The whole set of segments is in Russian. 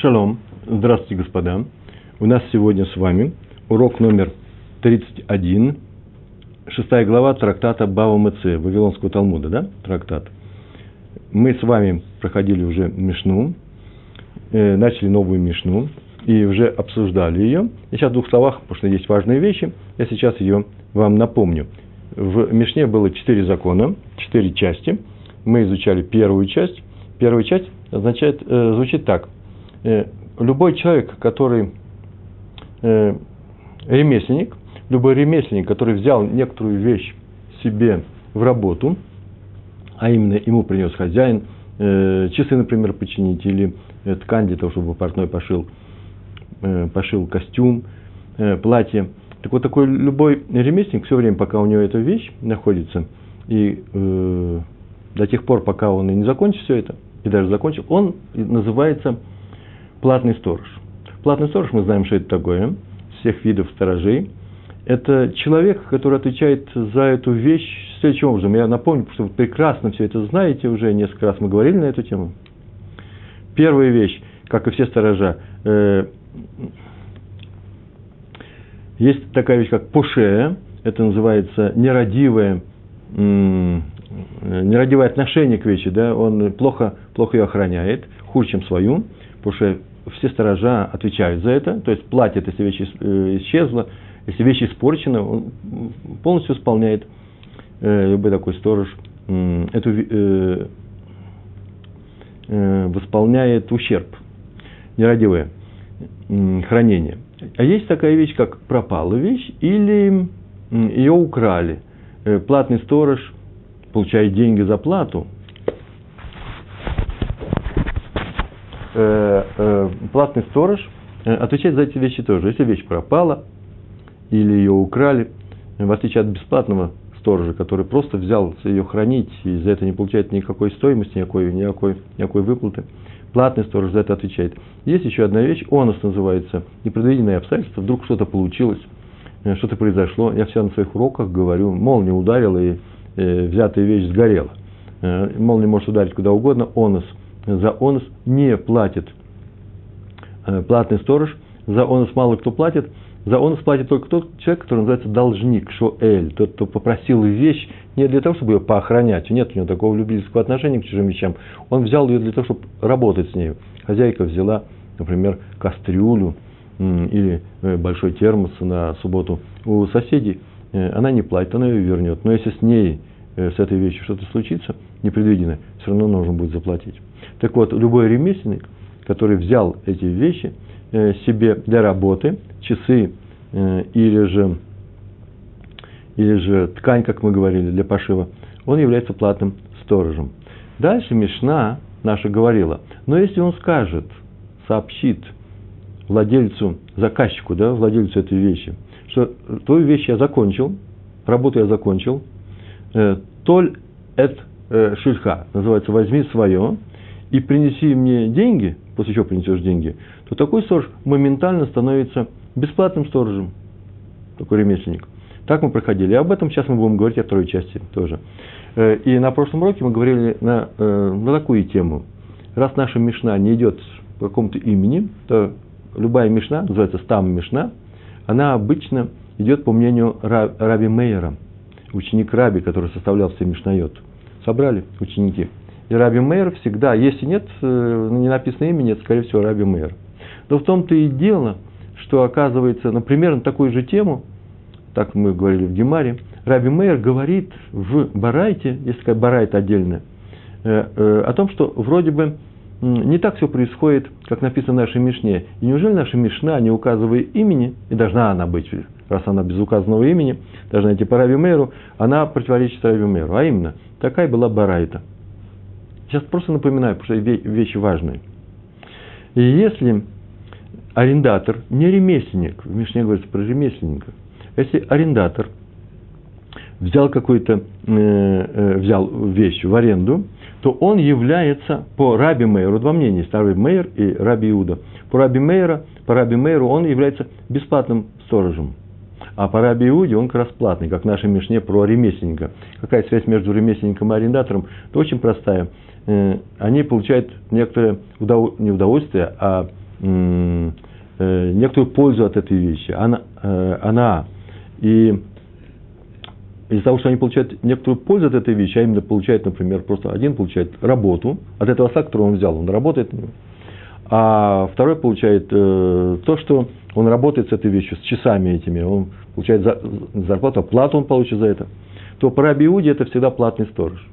Шалом. Здравствуйте, господа. У нас сегодня с вами урок номер 31, шестая глава трактата Бава Мыце, Вавилонского Талмуда, да, трактат. Мы с вами проходили уже Мишну, э, начали новую Мишну и уже обсуждали ее. И сейчас в двух словах, потому что есть важные вещи, я сейчас ее вам напомню. В Мишне было четыре закона, четыре части. Мы изучали первую часть. Первая часть означает, э, звучит так – любой человек, который э, ремесленник, любой ремесленник, который взял некоторую вещь себе в работу, а именно ему принес хозяин, э, часы, например, починить, или ткань для того, чтобы портной пошил, пошил костюм, платье. Так вот, такой любой ремесленник, все время, пока у него эта вещь находится, и э, до тех пор, пока он и не закончит все это, и даже закончил, он называется платный сторож. Платный сторож, мы знаем, что это такое, всех видов сторожей. Это человек, который отвечает за эту вещь следующим образом. Я напомню, что вы прекрасно все это знаете уже, несколько раз мы говорили на эту тему. Первая вещь, как и все сторожа, э, есть такая вещь, как пуше, это называется нерадивое, нерадивое отношение к вещи, да, он плохо, плохо ее охраняет, хуже, чем свою, пуше все сторожа отвечают за это, то есть платят, если вещь э, исчезла, если вещь испорчена, он полностью исполняет э, любой такой сторож эту э, э, восполняет ущерб, нерадивое э, хранение. А есть такая вещь, как пропала вещь или ее украли. Э, платный сторож получает деньги за плату, э, э, платный сторож э, отвечает за эти вещи тоже. Если вещь пропала или ее украли, в отличие от бесплатного сторожа, который просто взял ее хранить и за это не получает никакой стоимости, никакой, никакой, никакой выплаты, платный сторож за это отвечает. Есть еще одна вещь, онос называется, непредвиденные обстоятельства, вдруг что-то получилось, что-то произошло. Я все на своих уроках говорю, молния ударила и э, взятая вещь сгорела. Э, молния может ударить куда угодно, онос – за онос не платит. Э, платный сторож, за онос мало кто платит, за онос платит только тот человек, который называется должник, шоэль, тот, кто попросил вещь не для того, чтобы ее поохранять, нет у него такого любительского отношения к чужим вещам, он взял ее для того, чтобы работать с ней. Хозяйка взяла, например, кастрюлю или э, большой термос на субботу у соседей, э, она не платит, она ее вернет. Но если с ней, с этой вещью что-то случится, непредвиденное, все равно нужно будет заплатить. Так вот, любой ремесленник, который взял эти вещи э, себе для работы, часы э, или, же, или же ткань, как мы говорили, для пошива, он является платным сторожем. Дальше Мишна наша говорила, но если он скажет, сообщит владельцу, заказчику, да, владельцу этой вещи, что твою вещь я закончил, работу я закончил, э, толь эт шильха, называется, возьми свое, и принеси мне деньги, после чего принесешь деньги, то такой сторож моментально становится бесплатным сторожем, такой ремесленник. Так мы проходили. И об этом сейчас мы будем говорить о второй части тоже. Э, и на прошлом уроке мы говорили на, э, на такую тему. Раз наша Мишна не идет по какому-то имени, то любая Мишна, называется Стам Мишна, она обычно идет по мнению Раби Мейера, ученик Раби, который составлял все Мишнайот. Собрали ученики – и Раби Мейер всегда, если нет, э, не написано имя, нет, скорее всего, Раби Мейер. Но в том-то и дело, что оказывается, например, на такую же тему, так мы говорили в Гемаре, Раби Мейер говорит в Барайте, если сказать Барайт отдельно, э, э, о том, что вроде бы не так все происходит, как написано в нашей Мишне. И неужели наша Мишна, не указывая имени, и должна она быть, раз она без указанного имени, должна идти по Раби Мейеру, она противоречит Раби Мейеру. А именно, такая была Барайта – Сейчас просто напоминаю, потому что вещи важные. И если арендатор, не ремесленник, в Мишне говорится про ремесленника, если арендатор взял какую-то, э, э, взял вещь в аренду, то он является по Раби Мейеру, два мнения, Старый Мейер и Раби Иуда. По Раби Мейера, по Раби Мейеру он является бесплатным сторожем. А по Раби Иуде он как раз платный, как в нашей Мишне про ремесленника. Какая связь между ремесленником и арендатором? Это очень простая. Э, они получают некоторое удов... не удовольствие, а э, некоторую пользу от этой вещи. Она, э, она и из-за того, что они получают некоторую пользу от этой вещи, а именно получает, например, просто один получает работу от этого оса, который он взял, он работает а второй получает то, что он работает с этой вещью, с часами этими, он получает за, зарплату, плату он получит за это, то по Раби Иуде это всегда платный сторож.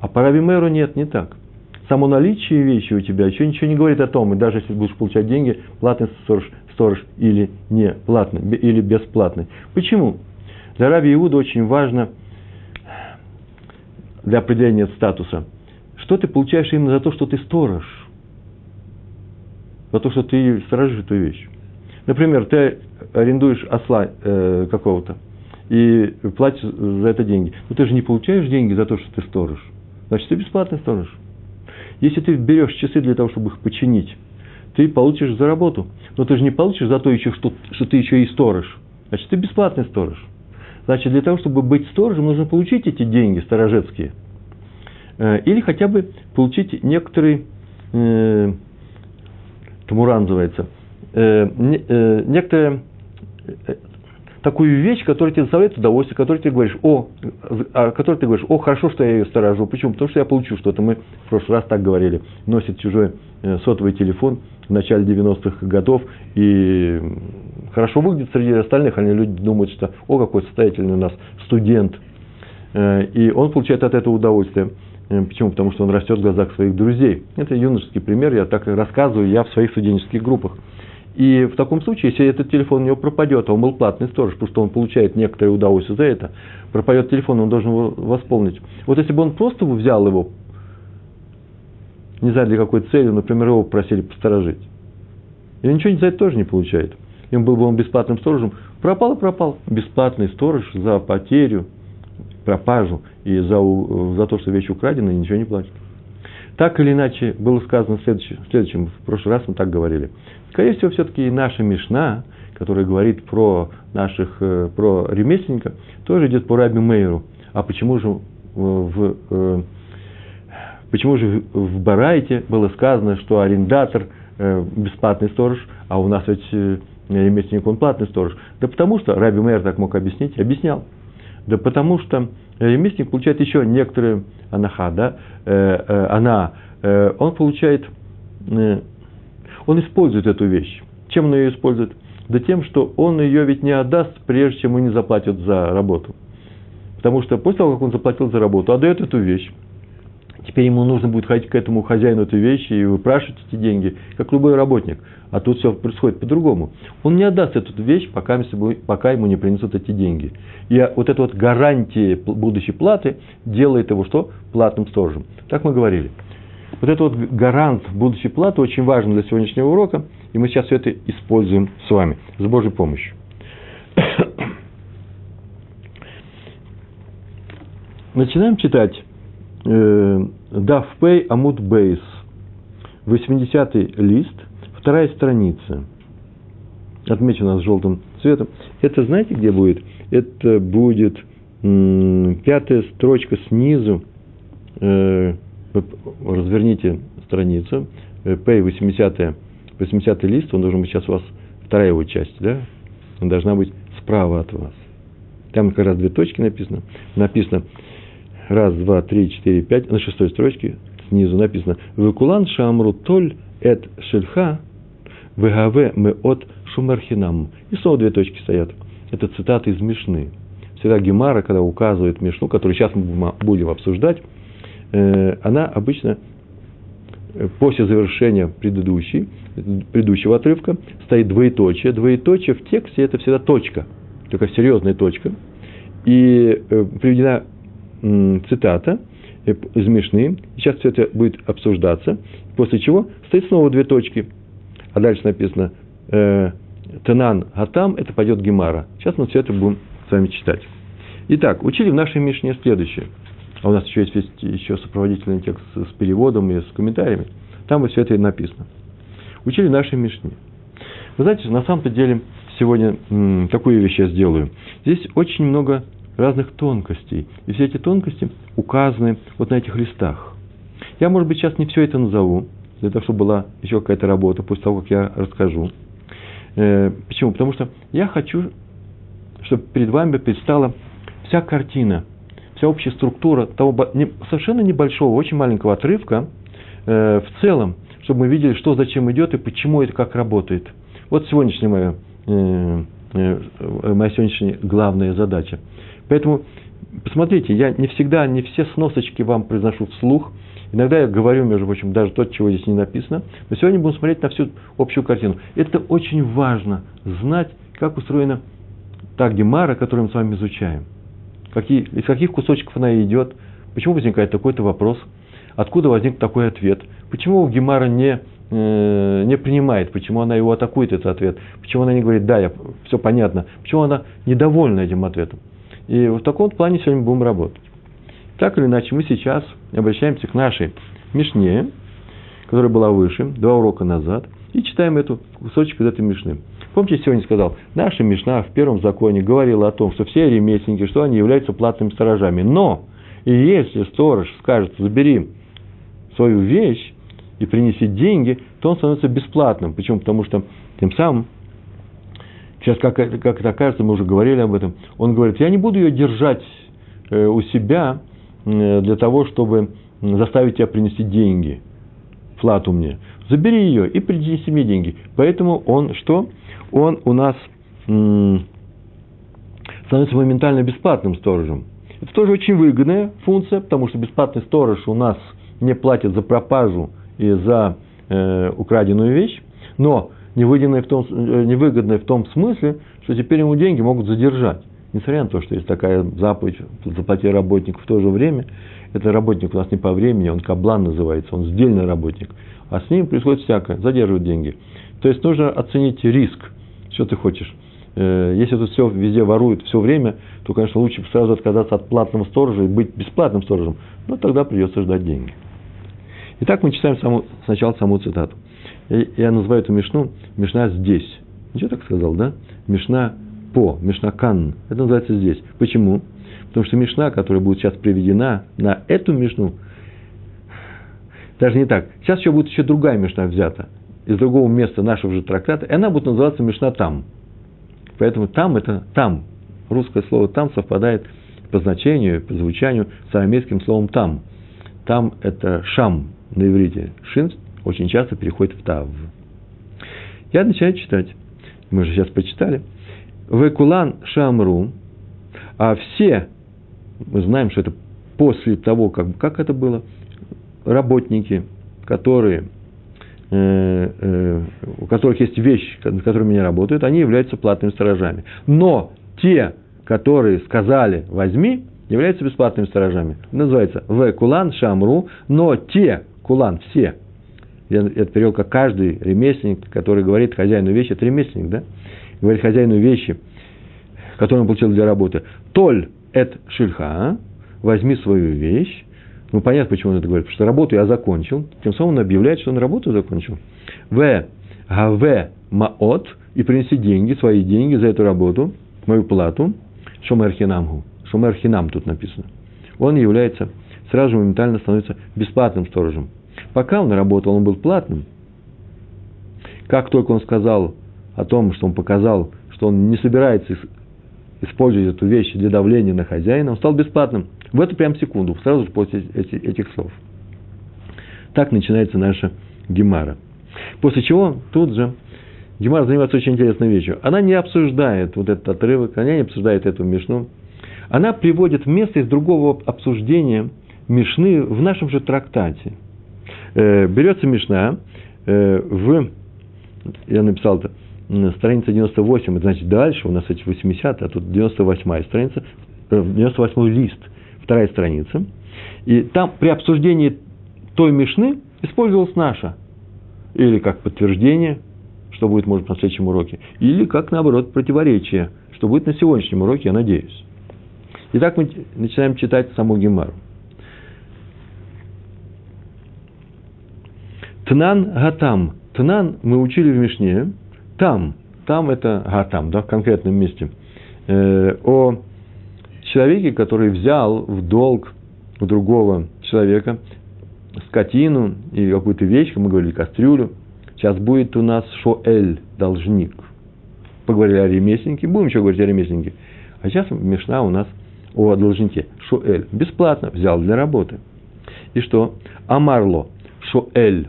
А по Раби Мэру нет, не так. Само наличие вещи у тебя еще ничего не говорит о том, и даже если будешь получать деньги, платный сторож, сторож или не платный, или бесплатный. Почему? Для Раби Иуда очень важно для определения статуса, что ты получаешь именно за то, что ты сторож, за то, что ты сторожишь эту вещь. Например, ты арендуешь осла э, какого-то и платишь за это деньги. Но ты же не получаешь деньги за то, что ты сторож. Значит, ты бесплатный сторож. Если ты берешь часы для того, чтобы их починить, ты получишь за работу. Но ты же не получишь за то еще, что, что ты еще и сторож. Значит, ты бесплатный сторож. Значит, для того, чтобы быть сторожем, нужно получить эти деньги сторожецкие. Э, или хотя бы получить некоторый, э, тамуран называется, э, э, некоторое, э, такую вещь, которая тебе доставляет удовольствие, которую ты говоришь, о, о которой ты говоришь, о, хорошо, что я ее сторожу. Почему? Потому что я получу что-то. Мы в прошлый раз так говорили. Носит чужой э, сотовый телефон в начале 90-х годов и хорошо выглядит среди остальных, они люди думают, что о, какой состоятельный у нас студент. Э, и он получает от этого удовольствие. Почему? Потому что он растет в глазах своих друзей. Это юношеский пример, я так рассказываю, я в своих студенческих группах. И в таком случае, если этот телефон у него пропадет, а он был платный сторож, потому он получает некоторое удовольствие за это, пропадет телефон, он должен его восполнить. Вот если бы он просто взял его, не знаю для какой цели, например, его просили посторожить, и ничего за это тоже не получает им был бы он бесплатным сторожем, пропал и пропал. Бесплатный сторож за потерю, пропажу и за, за то, что вещь украдена, ничего не платит. Так или иначе, было сказано в в следующем, в прошлый раз мы так говорили. Скорее всего, все-таки наша Мишна, которая говорит про наших, э, про ремесленника, тоже идет по Раби Мейру. А почему же в, э, почему же в Барайте было сказано, что арендатор э, бесплатный сторож, а у нас ведь ремесленник, он платный сторож. Да потому что, Раби Мэр так мог объяснить, объяснял. Да потому что ремесленник получает еще некоторые анаха, да, э, э, она, э, он получает, э, он использует эту вещь. Чем он ее использует? Да тем, что он ее ведь не отдаст, прежде чем ему не заплатят за работу. Потому что после того, как он заплатил за работу, отдает эту вещь. Теперь ему нужно будет ходить к этому хозяину этой вещи и выпрашивать эти деньги, как любой работник. А тут все происходит по-другому. Он не отдаст эту вещь, пока, пока ему не принесут эти деньги. И вот эта вот гарантия будущей платы делает его что? Платным сторожем. Так мы говорили. Вот этот вот гарант будущей платы очень важен для сегодняшнего урока, и мы сейчас все это используем с вами, с Божьей помощью. Начинаем читать э, Дафпей Амуд Бейс, 80-й лист, вторая страница, отмечена с желтым цветом. Это знаете, где будет? Это будет пятая строчка снизу, э, разверните страницу, П 80 80 лист, он должен быть сейчас у вас вторая его часть, да? Он должна быть справа от вас. Там как раз две точки написано. Написано раз, два, три, четыре, пять, на шестой строчке снизу написано «Векулан шамру толь эт шельха вегаве мы от шумархинам». И снова две точки стоят. Это цитаты из Мишны. Всегда Гемара, когда указывает Мишну, которую сейчас мы будем обсуждать, она обычно э, после завершения предыдущей, предыдущего отрывка стоит двоеточие. Двоеточие в тексте – это всегда точка, только серьезная точка. И э, приведена цитата из Мишны. Сейчас все это будет обсуждаться. После чего стоит снова две точки. А дальше написано э, Танан Гатам, это пойдет Гемара. Сейчас мы все это будем с вами читать. Итак, учили в нашей Мишне следующее. А у нас еще есть еще сопроводительный текст с переводом и с комментариями. Там вот все это и написано. Учили нашей Мишне. Вы знаете, на самом-то деле сегодня м, такую вещь я сделаю. Здесь очень много разных тонкостей. И все эти тонкости указаны вот на этих листах. Я, может быть, сейчас не все это назову. для того, чтобы была еще какая-то работа после того, как я расскажу. Э, почему? Потому что я хочу, чтобы перед вами предстала вся картина, вся общая структура того совершенно небольшого, очень маленького отрывка э, в целом, чтобы мы видели, что зачем идет и почему это как работает. Вот сегодняшняя моя, э, моя сегодняшняя главная задача. Поэтому посмотрите, я не всегда, не все сносочки вам произношу вслух. Иногда я говорю, между прочим, даже то, чего здесь не написано. Но сегодня будем смотреть на всю общую картину. Это очень важно, знать, как устроена та гемара, которую мы с вами изучаем. Какие, из каких кусочков она идет, почему возникает такой-то вопрос, откуда возник такой ответ, почему Гемара не, э, не принимает, почему она его атакует, этот ответ, почему она не говорит, да, я, все понятно, почему она недовольна этим ответом. И в таком плане сегодня будем работать. Так или иначе, мы сейчас обращаемся к нашей Мишне, которая была выше, два урока назад, и читаем эту кусочек из этой Мишны. Помните, сегодня сказал, наша Мишна в первом законе говорила о том, что все ремесленники, что они являются платными сторожами. Но, и если сторож скажет, забери свою вещь и принеси деньги, то он становится бесплатным. Почему? Потому что тем самым Сейчас, как, как это окажется, мы уже говорили об этом. Он говорит, я не буду ее держать э, у себя э, для того, чтобы заставить тебя принести деньги, плату мне. Забери ее и принеси мне деньги. Поэтому он что? Он у нас становится моментально бесплатным сторожем. Это тоже очень выгодная функция, потому что бесплатный сторож у нас не платит за пропажу и за э, украденную вещь. Но невыгодное в, том, э, невыгодное в том смысле, что теперь ему деньги могут задержать. Несмотря на то, что есть такая заповедь заплати работнику в то же время, это работник у нас не по времени, он каблан называется, он сдельный работник. А с ним происходит всякое, задерживают деньги. То есть нужно оценить риск, что ты хочешь. Э, если тут все везде воруют все время, то, конечно, лучше сразу отказаться от платного сторожа и быть бесплатным сторожем. Но тогда придется ждать деньги. Итак, мы читаем саму, сначала саму цитату. Я называю эту Мишну Мишна здесь. Ничего так сказал, да? Мишна по, Мишна кан. Это называется здесь. Почему? Потому что Мишна, которая будет сейчас приведена на эту Мишну, даже не так. Сейчас еще будет еще другая Мишна взята из другого места нашего же трактата, и она будет называться Мишна там. Поэтому там это там. Русское слово там совпадает по значению, по звучанию с арамейским словом там. Там это шам на иврите. Шин очень часто переходит в тав. Я начинаю читать. Мы же сейчас почитали. Векулан шамру, а все, мы знаем, что это после того, как, как это было, работники, которые, э, э, у которых есть вещи, над которыми они работают, они являются платными сторожами. Но те, которые сказали «возьми», являются бесплатными сторожами. Называется «в кулан шамру», но те, кулан, все, я это перевел как каждый ремесленник, который говорит хозяину вещи, это ремесленник, да? Говорит хозяину вещи, которую он получил для работы. Толь эт шильха, возьми свою вещь. Ну, понятно, почему он это говорит, потому что работу я закончил. Тем самым он объявляет, что он работу закончил. В гаве маот, и принеси деньги, свои деньги за эту работу, мою плату, шомер хинамгу. Шомер хинам тут написано. Он является, сразу же моментально становится бесплатным сторожем. Пока он работал, он был платным. Как только он сказал о том, что он показал, что он не собирается использовать эту вещь для давления на хозяина, он стал бесплатным. В эту прям секунду, сразу же после этих слов. Так начинается наша Гемара. После чего тут же Гемара занимается очень интересной вещью. Она не обсуждает вот этот отрывок, она не обсуждает эту мишну. Она приводит место из другого обсуждения мишны в нашем же трактате – Э, берется Мишна э, в, я написал это, страница 98, это значит дальше, у нас эти 80, а тут 98 страница, 98 э, лист, вторая страница. И там при обсуждении той Мишны использовалась наша. Или как подтверждение, что будет, может, на следующем уроке. Или как, наоборот, противоречие, что будет на сегодняшнем уроке, я надеюсь. Итак, мы начинаем читать саму Гемару. Тнан гатам. Тнан мы учили в Мишне. Там. Там это гатам, да, в конкретном месте. Э, о человеке, который взял в долг у другого человека скотину или какую-то вещь, мы говорили кастрюлю. Сейчас будет у нас шоэль, должник. Поговорили о ремесленнике, будем еще говорить о ремесленнике. А сейчас Мишна у нас о должнике. Шоэль. Бесплатно взял для работы. И что? Амарло. Шоэль.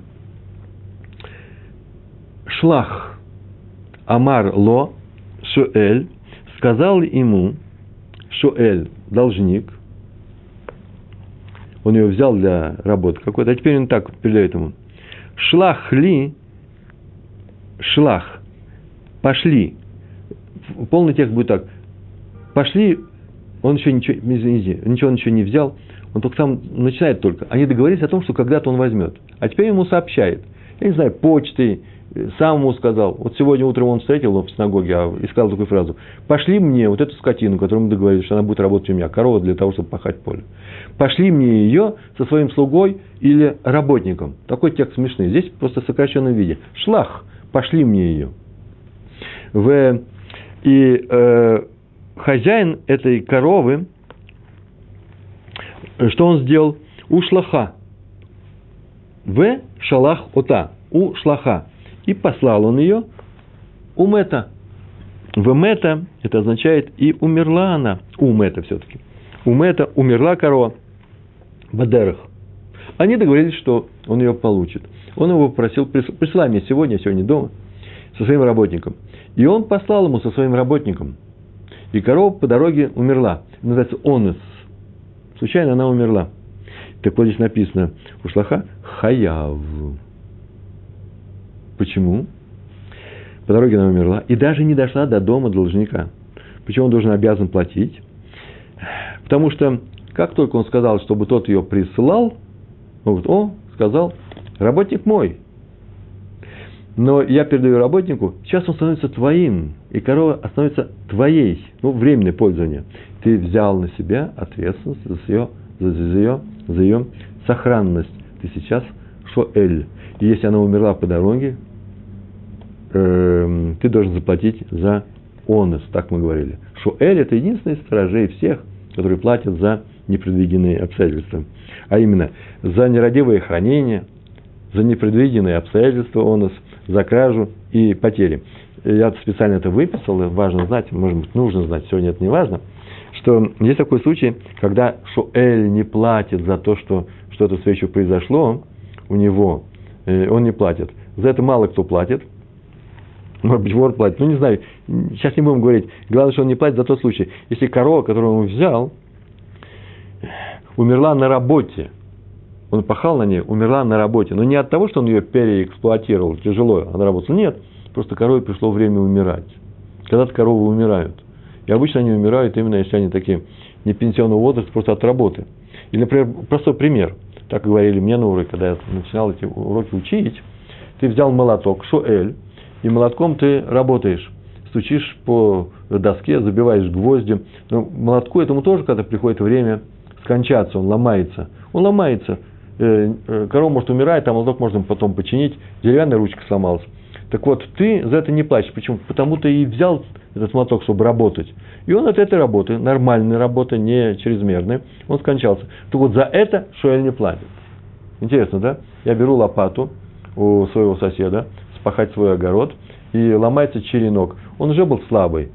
Шлах. Амарло. Шоэль. Сказал ему, Шоэль, должник, он ее взял для работы какой-то, а теперь он так передает ему. Шлах ли, шлах, пошли. Полный текст будет так. Пошли, он еще ничего, извините, ничего он еще не взял, он только сам начинает только. Они договорились о том, что когда-то он возьмет. А теперь ему сообщает. Я не знаю, почтой, сам ему сказал. Вот сегодня утром он встретил его в синагоге а, сказал такую фразу. Пошли мне вот эту скотину, которую мы договорились, что она будет работать у меня, корова для того, чтобы пахать поле. Пошли мне ее со своим слугой или работником. Такой текст смешный. Здесь просто в сокращенном виде. Шлах, пошли мне ее. В, и э, хозяин этой коровы, что он сделал? У шлаха. В шалах ота. У шлаха. И послал он ее у мета. В мета это означает и умерла она. У мета все-таки. У мета умерла корова. Бадерах. Они договорились, что он ее получит. Он его попросил, присылай мне сегодня, сегодня дома, со своим работником. И он послал ему со своим работником. И корова по дороге умерла. Называется онес. Случайно она умерла. Так вот здесь написано, у шлаха хаяв. Почему? По дороге она умерла. И даже не дошла до дома должника. Почему он должен обязан платить? Потому что как только он сказал, чтобы тот ее присылал, он говорит, о, сказал, работник мой. Но я передаю работнику, сейчас он становится твоим, и корова становится твоей, ну, временное пользование. Ты взял на себя ответственность за ее, за ее, за ее сохранность. Ты сейчас шоэль. И если она умерла по дороге, э, ты должен заплатить за онес, так мы говорили. Шоэль – это единственный из сторожей всех, которые платят за непредвиденные обстоятельства. А именно, за нерадивое хранение, за непредвиденные обстоятельства онос, за кражу и потери. Я специально это выписал, важно знать, может быть, нужно знать, сегодня это не важно, что есть такой случай, когда Шуэль не платит за то, что что-то с вещью произошло у него, э, он не платит. За это мало кто платит, может быть, вор платит, ну не знаю, сейчас не будем говорить. Главное, что он не платит за тот случай. Если корова, которую он взял, умерла на работе. Он пахал на ней, умерла на работе. Но не от того, что он ее переэксплуатировал, тяжело она работала. Нет, просто корове пришло время умирать. Когда-то коровы умирают. И обычно они умирают именно, если они такие не пенсионного возраста, просто от работы. Или, например, простой пример. Так говорили мне на уроке, когда я начинал эти уроки учить. Ты взял молоток, шоэль, и молотком ты работаешь. Стучишь по доске, забиваешь гвозди. Но молотку этому тоже, когда приходит время, скончаться, он ломается. Он ломается. Э, э, корова может умирать, а молоток можно потом починить. Деревянная ручка сломалась. Так вот, ты за это не плачешь. Почему? Потому ты и взял этот молоток, чтобы работать. И он от этой работы, нормальной работы, не чрезмерной, он скончался. Так вот, за это Шуэль не платит. Интересно, да? Я беру лопату у своего соседа, спахать свой огород, и ломается черенок. Он уже был слабый.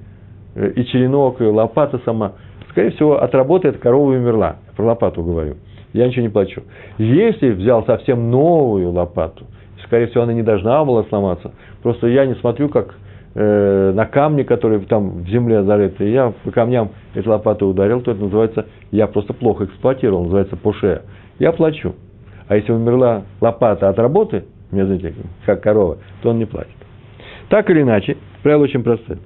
Э, и черенок, и лопата сама – скорее всего, от работы корова умерла. Про лопату говорю. Я ничего не плачу. Если взял совсем новую лопату, скорее всего, она не должна была сломаться. Просто я не смотрю, как э, на камни, которые там в земле зарыты. Я по камням этой лопатой ударил, то это называется, я просто плохо эксплуатировал, называется поше. Я плачу. А если умерла лопата от работы, мне знаете, как корова, то он не платит. Так или иначе, правило очень простое.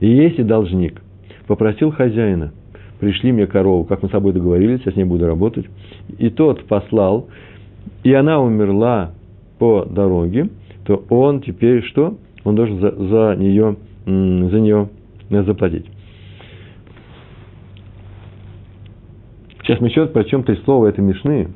И если должник попросил хозяина, пришли мне корову, как мы с тобой договорились, я с ней буду работать. И тот послал, и она умерла по дороге, то он теперь что? Он должен за, за нее, за нее заплатить. Сейчас мы еще прочтем три слова этой Мишны.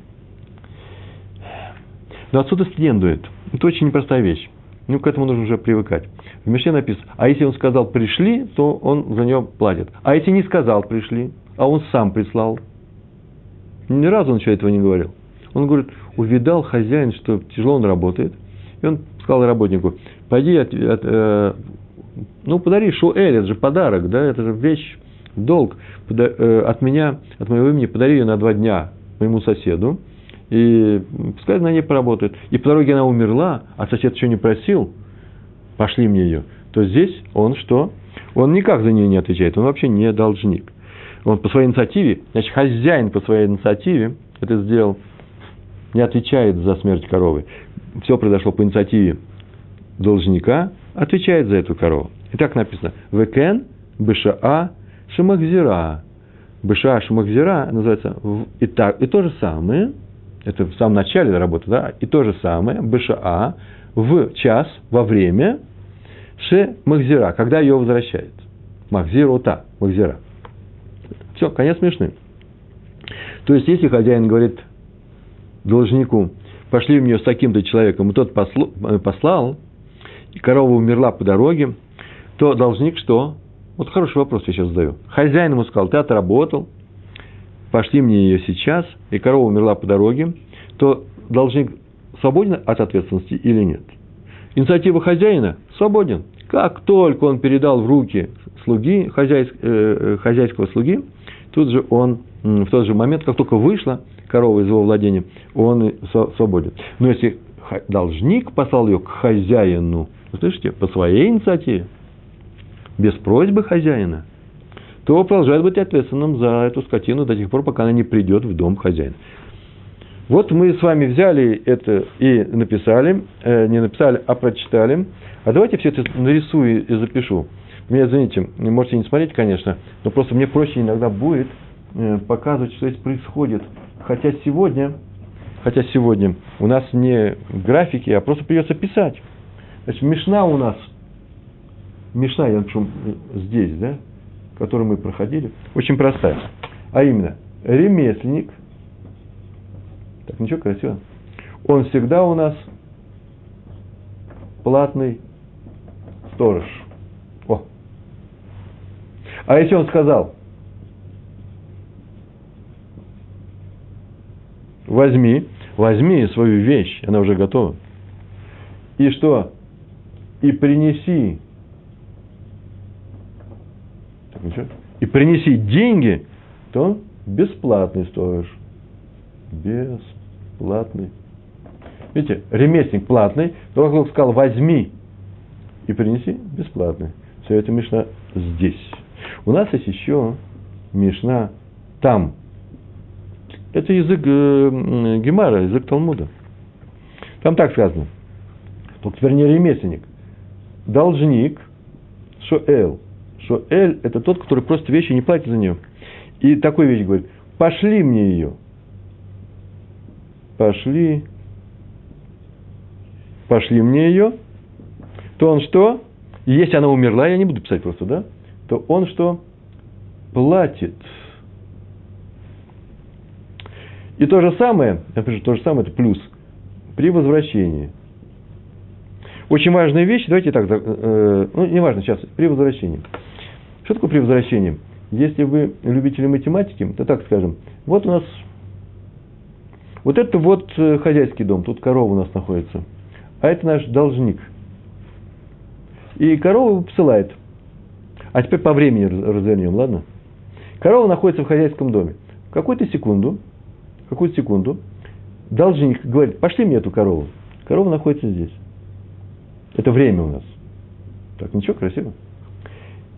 Но отсюда следует, это очень непростая вещь. Ну, к этому нужно уже привыкать. В Мишне написано, а если он сказал «пришли», то он за нее платит. А если не сказал «пришли», а он сам прислал, ни разу он еще этого не говорил. Он говорит, увидал хозяин, что тяжело он работает, и он сказал работнику, пойди, от, от, э, ну, подари шуэль, это же подарок, да, это же вещь, долг, пода, э, от меня, от моего имени, подари ее на два дня моему соседу, и пускай на ней поработает. И по дороге она умерла, а сосед еще не просил, пошли мне ее. То здесь он что? Он никак за нее не отвечает, он вообще не должник. Он по своей инициативе, значит, хозяин по своей инициативе это сделал, не отвечает за смерть коровы. Все произошло по инициативе должника, отвечает за эту корову. И так написано. Векен, Бешаа, Шимахзира. Бешаа, Шимахзира называется и, так, и то же самое, это в самом начале работы, да, и то же самое, Бешаа, в час, во время, Ше Махзира, когда ее возвращает. Махзирота, Махзира. Все, конец смешный. То есть, если хозяин говорит должнику, пошли мне с таким-то человеком, и тот э, послал, и корова умерла по дороге, то должник что? Вот хороший вопрос я сейчас задаю. Хозяин ему сказал, ты отработал, пошли мне ее сейчас, и корова умерла по дороге, то должник свободен от ответственности или нет? Инициатива хозяина свободен. Как только он передал в руки слуги, хозяйск, э, э хозяйского слуги, тут же он, в тот же момент, как только вышла корова из его владения, он свободен. Но если должник послал ее к хозяину, слышите, по своей инициативе, без просьбы хозяина, то продолжает быть ответственным за эту скотину до тех пор, пока она не придет в дом хозяина. Вот мы с вами взяли это и написали, э, не написали, а прочитали. А давайте все это нарисую и запишу. Меня, извините, можете не смотреть, конечно, но просто мне проще иногда будет э, показывать, что здесь происходит. Хотя сегодня, хотя сегодня у нас не графики, а просто придется писать. Значит, Мишна у нас, Мишна, я напишу здесь, да, которую мы проходили, очень простая. А именно, ремесленник – так ничего, красиво. Он всегда у нас платный сторож. О. А если он сказал, возьми, возьми свою вещь, она уже готова. И что? И принеси. И принеси деньги, то бесплатный сторож. Бесплатный. Видите, ремесленник платный, как сказал, возьми и принеси, бесплатный. Все это Мишна здесь. У нас есть еще Мишна там. Это язык э, Гемара, язык Талмуда. Там так сказано. Только теперь не ремесленник. Должник, Шоэл. Шоэль – это тот, который просит вещи и не платит за нее. И такой вещь говорит, пошли мне ее пошли, пошли мне ее, то он что? Если она умерла, я не буду писать просто, да? То он что? Платит. И то же самое, я пишу, то же самое, это плюс, при возвращении. Очень важная вещь, давайте так, э, ну, не важно сейчас, при возвращении. Что такое при возвращении? Если вы любители математики, то так скажем, вот у нас вот это вот э, хозяйский дом, тут корова у нас находится. А это наш должник. И корова посылает. А теперь по времени развернем, ладно? Корова находится в хозяйском доме. Какую-то секунду, какую-то секунду, должник говорит, пошли мне эту корову. Корова находится здесь. Это время у нас. Так, ничего, красиво.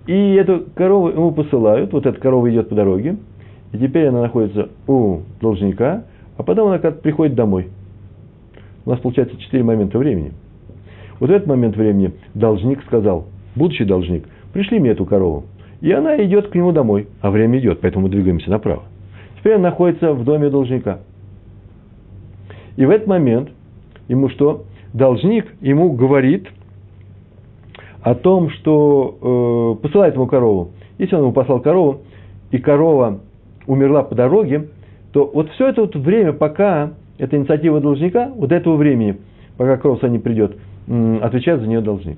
И эту корову ему посылают, вот эта корова идет по дороге, и теперь она находится у должника, а потом она приходит домой. У нас получается четыре момента времени. Вот в этот момент времени должник сказал, будущий должник, пришли мне эту корову. И она идет к нему домой, а время идет, поэтому мы двигаемся направо. Теперь она находится в доме должника. И в этот момент ему что? Должник ему говорит о том, что э, посылает ему корову. Если он ему послал корову, и корова умерла по дороге, то вот все это вот время, пока это инициатива должника, вот этого времени, пока Кросса не придет, отвечает за нее должник.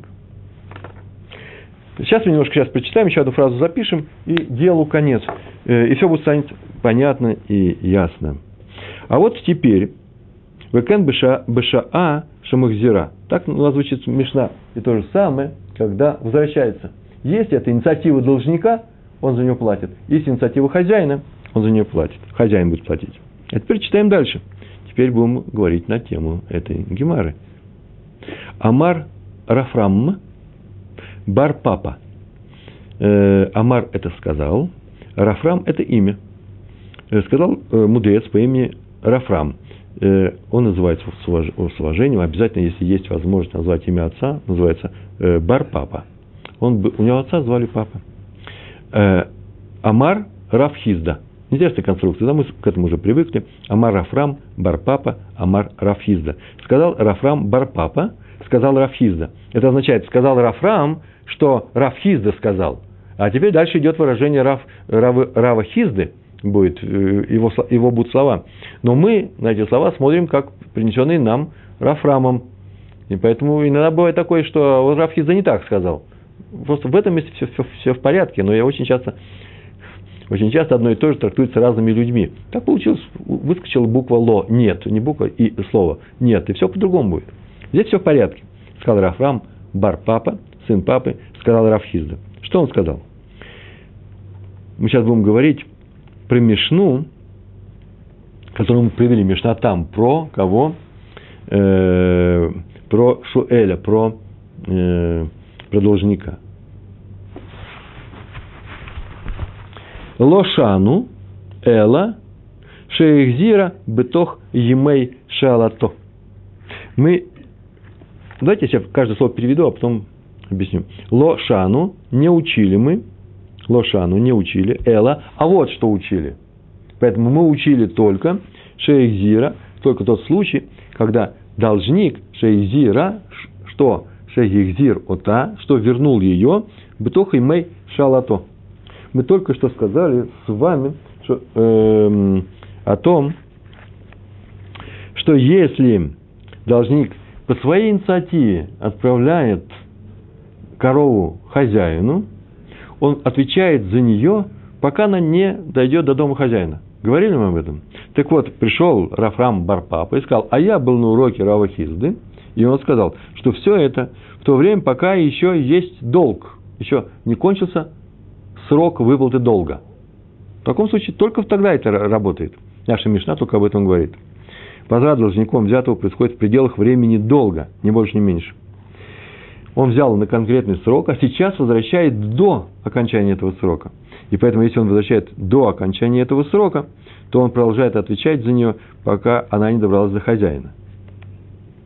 Сейчас мы немножко сейчас прочитаем, еще одну фразу запишем, и делу конец. Э, и все будет станет понятно и ясно. А вот теперь Векен бешаа шамахзира. Так у нас звучит Мишна. И то же самое, когда возвращается. Если это инициатива должника, он за нее платит. Если инициатива хозяина, он за нее платит. Хозяин будет платить. А теперь читаем дальше. Теперь будем говорить на тему этой гемары. Амар Рафрам Бар Папа. Э, Амар это сказал, Рафрам это имя. Э, сказал э, мудрец по имени Рафрам. Э, он называется с, уваж, с уважением, обязательно, если есть возможность назвать имя отца, называется э, Бар Папа. Он, у него отца звали Папа. Э, Амар Рафхизда. Интересная конструкция, да, мы к этому уже привыкли. Амар Рафрам, Барпапа, Амар Рафхизда. Сказал Рафрам Барпапа, сказал Рафхизда. Это означает, сказал Рафрам, что Рафхизда сказал. А теперь дальше идет выражение Рав, Рава Хизды, будет, э, его, его будут слова. Но мы на эти слова смотрим, как принесенные нам Рафрамом. И поэтому иногда бывает такое, что вот Раф Хизда не так сказал. Просто в этом месте все, все, все в порядке, но я очень часто очень часто одно и то же трактуется разными людьми. Так получилось, выскочила буква «ло», «нет», не буква и слово «нет», и все по-другому будет. Здесь все в порядке. Сказал Рафрам, бар папа, сын папы, сказал Рафхизда. Что он сказал? Мы сейчас будем говорить про Мишну, которую мы привели, Мишна там, про кого? Э, про Шуэля, про, э, про должника. Лошану, Эла, Шейхзира, Бетох, Емей, Шалато. Мы, давайте я каждое слово переведу, а потом объясню. Лошану, не учили мы, Лошану не учили, Эла, а вот что учили. Поэтому мы учили только Шейхзира, только тот случай, когда должник Шейхзира, что Шейхзир ота, что вернул ее, Бетох и Мей Шалато – мы только что сказали с вами что, э, о том, что если должник по своей инициативе отправляет корову хозяину, он отвечает за нее, пока она не дойдет до дома хозяина. Говорили мы об этом? Так вот, пришел Рафрам Барпапа и сказал, а я был на уроке Рава Хизды, и он сказал, что все это в то время, пока еще есть долг, еще не кончился срок выплаты долга. В таком случае только тогда это работает. Наша Мишна только об этом говорит. Возврат должником взятого происходит в пределах времени долга, не больше, не меньше. Он взял на конкретный срок, а сейчас возвращает до окончания этого срока. И поэтому, если он возвращает до окончания этого срока, то он продолжает отвечать за нее, пока она не добралась до хозяина.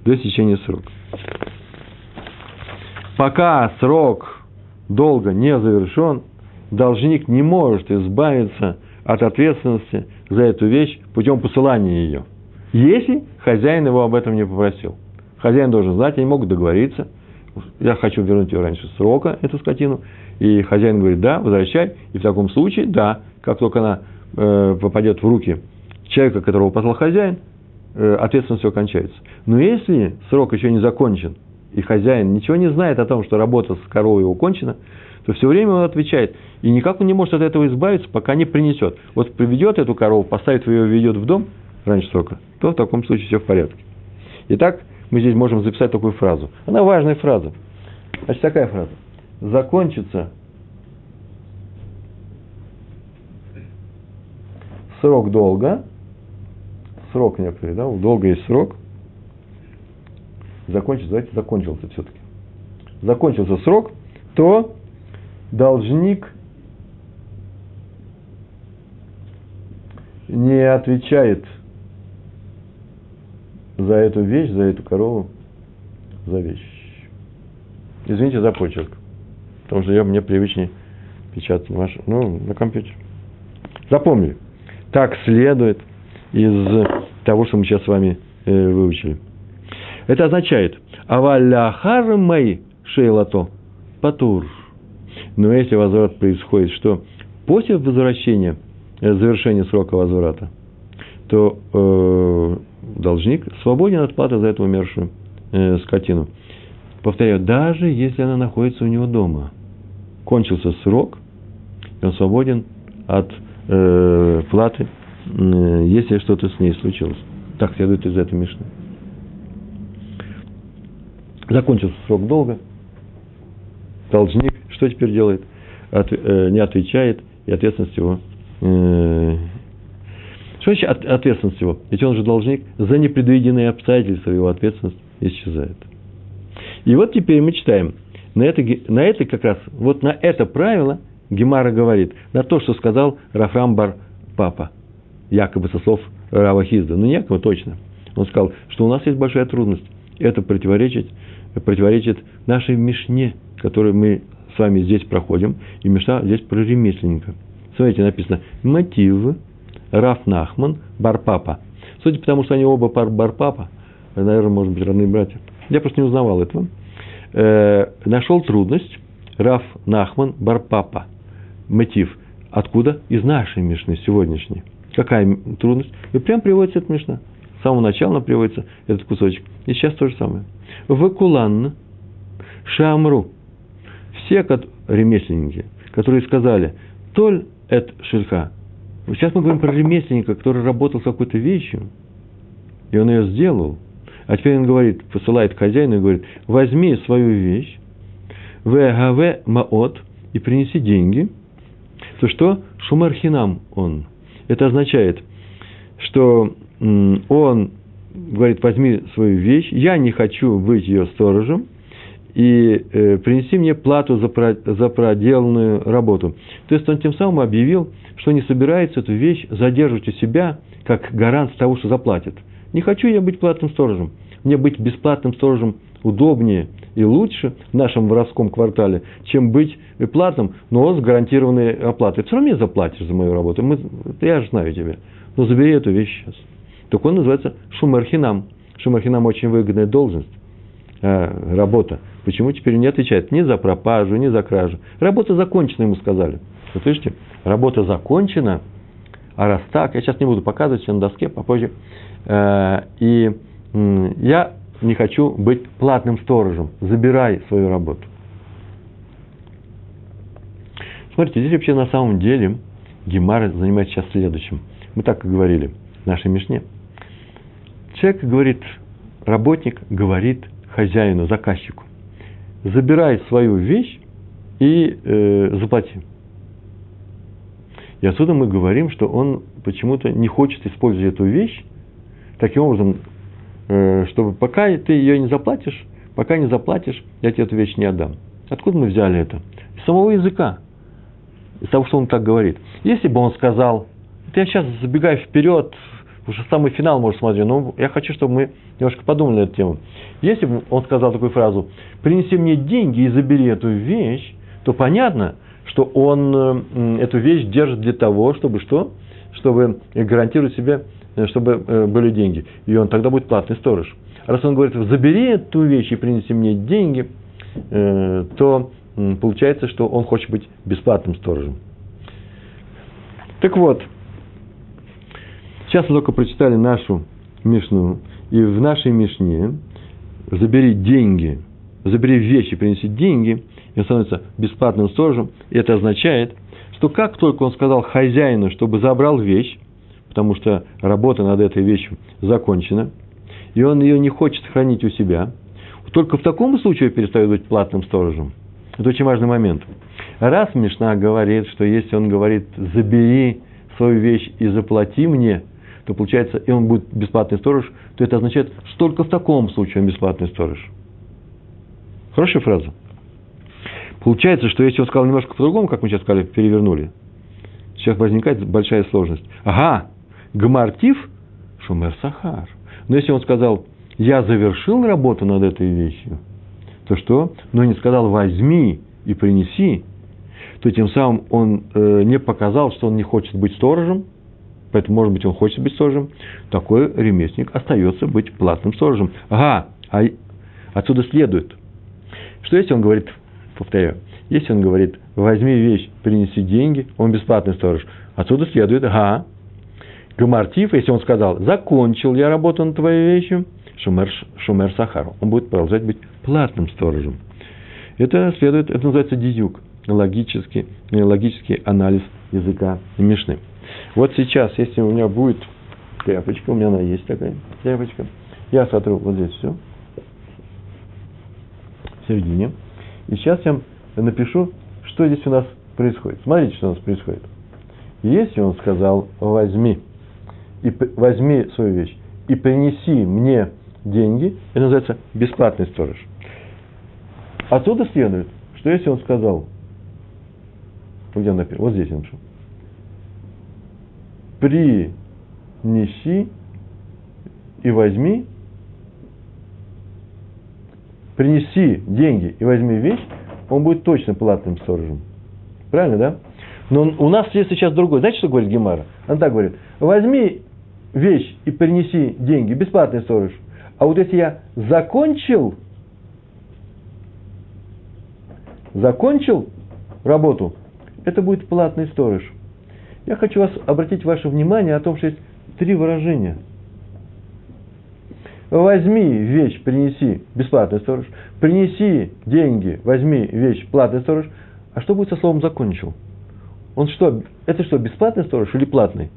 До истечения срока. Пока срок долга не завершен, должник не может избавиться от ответственности за эту вещь путем посылания ее, если хозяин его об этом не попросил. Хозяин должен знать, они могут договориться. Я хочу вернуть ее раньше срока, эту скотину. И хозяин говорит, да, возвращай. И в таком случае, да, как только она э, попадет в руки человека, которого послал хозяин, э, ответственность все кончается. Но если срок еще не закончен, и хозяин ничего не знает о том, что работа с коровой его то все время он отвечает. И никак он не может от этого избавиться, пока не принесет. Вот приведет эту корову, поставит ее, ведет в дом раньше срока, то в таком случае все в порядке. Итак, мы здесь можем записать такую фразу. Она важная фраза. Значит, такая фраза. Закончится срок долга, срок некоторый, да, у есть срок, закончится, давайте закончился все-таки. Закончился срок, то должник не отвечает за эту вещь, за эту корову, за вещь. Извините за почерк, потому что я, мне привычнее печатать ваш, ну, на компьютере. Запомнили. Так следует из того, что мы сейчас с вами э, выучили. Это означает, аваляхар мэй шейлато патур – но если возврат происходит, что после возвращения, э, завершения срока возврата, то э, должник свободен от платы за эту умершую э, скотину. Повторяю, даже если она находится у него дома. Кончился срок, и он свободен от э, платы, э, если что-то с ней случилось. Так следует из этой Мишны. Закончился срок долга. Должник что теперь делает? От, э, не отвечает, и ответственность его э, что значит от, ответственность его? Ведь он же должник за непредвиденные обстоятельства его ответственность исчезает. И вот теперь мы читаем. На это, на это как раз, вот на это правило Гемара говорит, на то, что сказал Рафрам Бар Папа, якобы со слов Рава Хизда. Ну, не якобы точно. Он сказал, что у нас есть большая трудность. Это противоречит, противоречит нашей Мишне, которую мы с вами здесь проходим. И Мишна здесь про ремесленника. Смотрите, написано «мотив Раф Нахман, Барпапа. Судя по тому, что они оба пар Барпапа, наверное, может быть, родные братья. Я просто не узнавал этого. Э, нашел трудность Раф Нахман, Барпапа. Мотив. Откуда? Из нашей Мишны сегодняшней. Какая трудность? И прям приводится эта Мишна. С самого начала приводится этот кусочек. И сейчас то же самое. Вакуланна, Шамру. Все ремесленники, которые сказали, Толь эт шельха, Сейчас мы говорим про ремесленника, который работал с какой-то вещью, и он ее сделал. А теперь он говорит, посылает хозяину и говорит, возьми свою вещь, в маот, и принеси деньги, то что? Шумархинам он. Это означает, что он говорит, возьми свою вещь, я не хочу быть ее сторожем, и э, принеси мне плату за, про, за проделанную работу. То есть он тем самым объявил, что не собирается эту вещь задерживать у себя как гарант того, что заплатит. Не хочу я быть платным сторожем. Мне быть бесплатным сторожем удобнее и лучше в нашем воровском квартале, чем быть платным, но с гарантированной оплатой. Все равно мне заплатишь за мою работу. Мы, я же знаю тебя. Но забери эту вещь сейчас. Так он называется шумархинам. Шумархинам очень выгодная должность, э, работа. Почему теперь не отвечает ни за пропажу, ни за кражу? Работа закончена, ему сказали. Вы слышите? Работа закончена, а раз так, я сейчас не буду показывать все на доске, попозже. Э, и я не хочу быть платным сторожем. Забирай свою работу. Смотрите, здесь вообще на самом деле Гемара занимается сейчас следующим. Мы так и говорили в нашей Мишне. Человек говорит, работник говорит хозяину, заказчику, забирай свою вещь и э, заплати. И отсюда мы говорим, что он почему-то не хочет использовать эту вещь таким образом, э, чтобы пока ты ее не заплатишь, пока не заплатишь, я тебе эту вещь не отдам. Откуда мы взяли это? Из самого языка. Из того, что он так говорит. Если бы он сказал, я сейчас забегаю вперед, уже самый финал может смотреть, но я хочу, чтобы мы немножко подумали на эту тему. Если бы он сказал такую фразу, принеси мне деньги и забери эту вещь, то понятно, что он э, эту вещь держит для того, чтобы что? Чтобы гарантировать себе, э, чтобы э, были деньги. И он тогда будет платный сторож. Раз он говорит, забери эту вещь и принеси мне деньги, то получается, что он хочет быть бесплатным сторожем. Так вот, сейчас мы только прочитали нашу Мишну, и в нашей Мишне забери деньги, забери вещи, принеси деньги – и он становится бесплатным сторожем. И это означает, что как только он сказал хозяину, чтобы забрал вещь, потому что работа над этой вещью закончена, и он ее не хочет хранить у себя, только в таком случае перестает быть платным сторожем. Это очень важный момент. Раз Мишна говорит, что если он говорит, забери свою вещь и заплати мне, то получается, и он будет бесплатный сторож, то это означает, что только в таком случае он бесплатный сторож. Хорошая фраза. Получается, что если он сказал немножко по-другому, как мы сейчас сказали, перевернули, сейчас возникает большая сложность. Ага, гмартив шумер сахар. Но если он сказал, я завершил работу над этой вещью, то что? Но не сказал, возьми и принеси, то тем самым он э, не показал, что он не хочет быть сторожем, поэтому, может быть, он хочет быть сторожем, такой ремесленник остается быть платным сторожем. Ага, а отсюда следует, что если он говорит, повторяю, если он говорит, возьми вещь, принеси деньги, он бесплатный сторож. Отсюда следует, га, гамартив, если он сказал, закончил я работу над твоей вещью, шумер, шумер сахар, он будет продолжать быть платным сторожем. Это следует, это называется дизюк, логический, логический анализ языка Мишны. Вот сейчас, если у меня будет тряпочка, у меня она есть такая тряпочка. Я сотру вот здесь все. В середине. И сейчас я напишу, что здесь у нас происходит. Смотрите, что у нас происходит. Если он сказал, возьми, и возьми свою вещь, и принеси мне деньги, это называется бесплатный сторож. Отсюда следует, что если он сказал, где он написал, вот здесь он написал, принеси и возьми, принеси деньги и возьми вещь, он будет точно платным сторожем. Правильно, да? Но у нас есть сейчас другой. Знаете, что говорит Гемара? Он так говорит. Возьми вещь и принеси деньги. Бесплатный сторож. А вот если я закончил, закончил работу, это будет платный сторож. Я хочу вас обратить ваше внимание о том, что есть три выражения. Возьми вещь, принеси, бесплатный сторож. Принеси деньги, возьми вещь, платный сторож. А что будет со словом «закончил»? Он что, это что, бесплатный сторож или платный?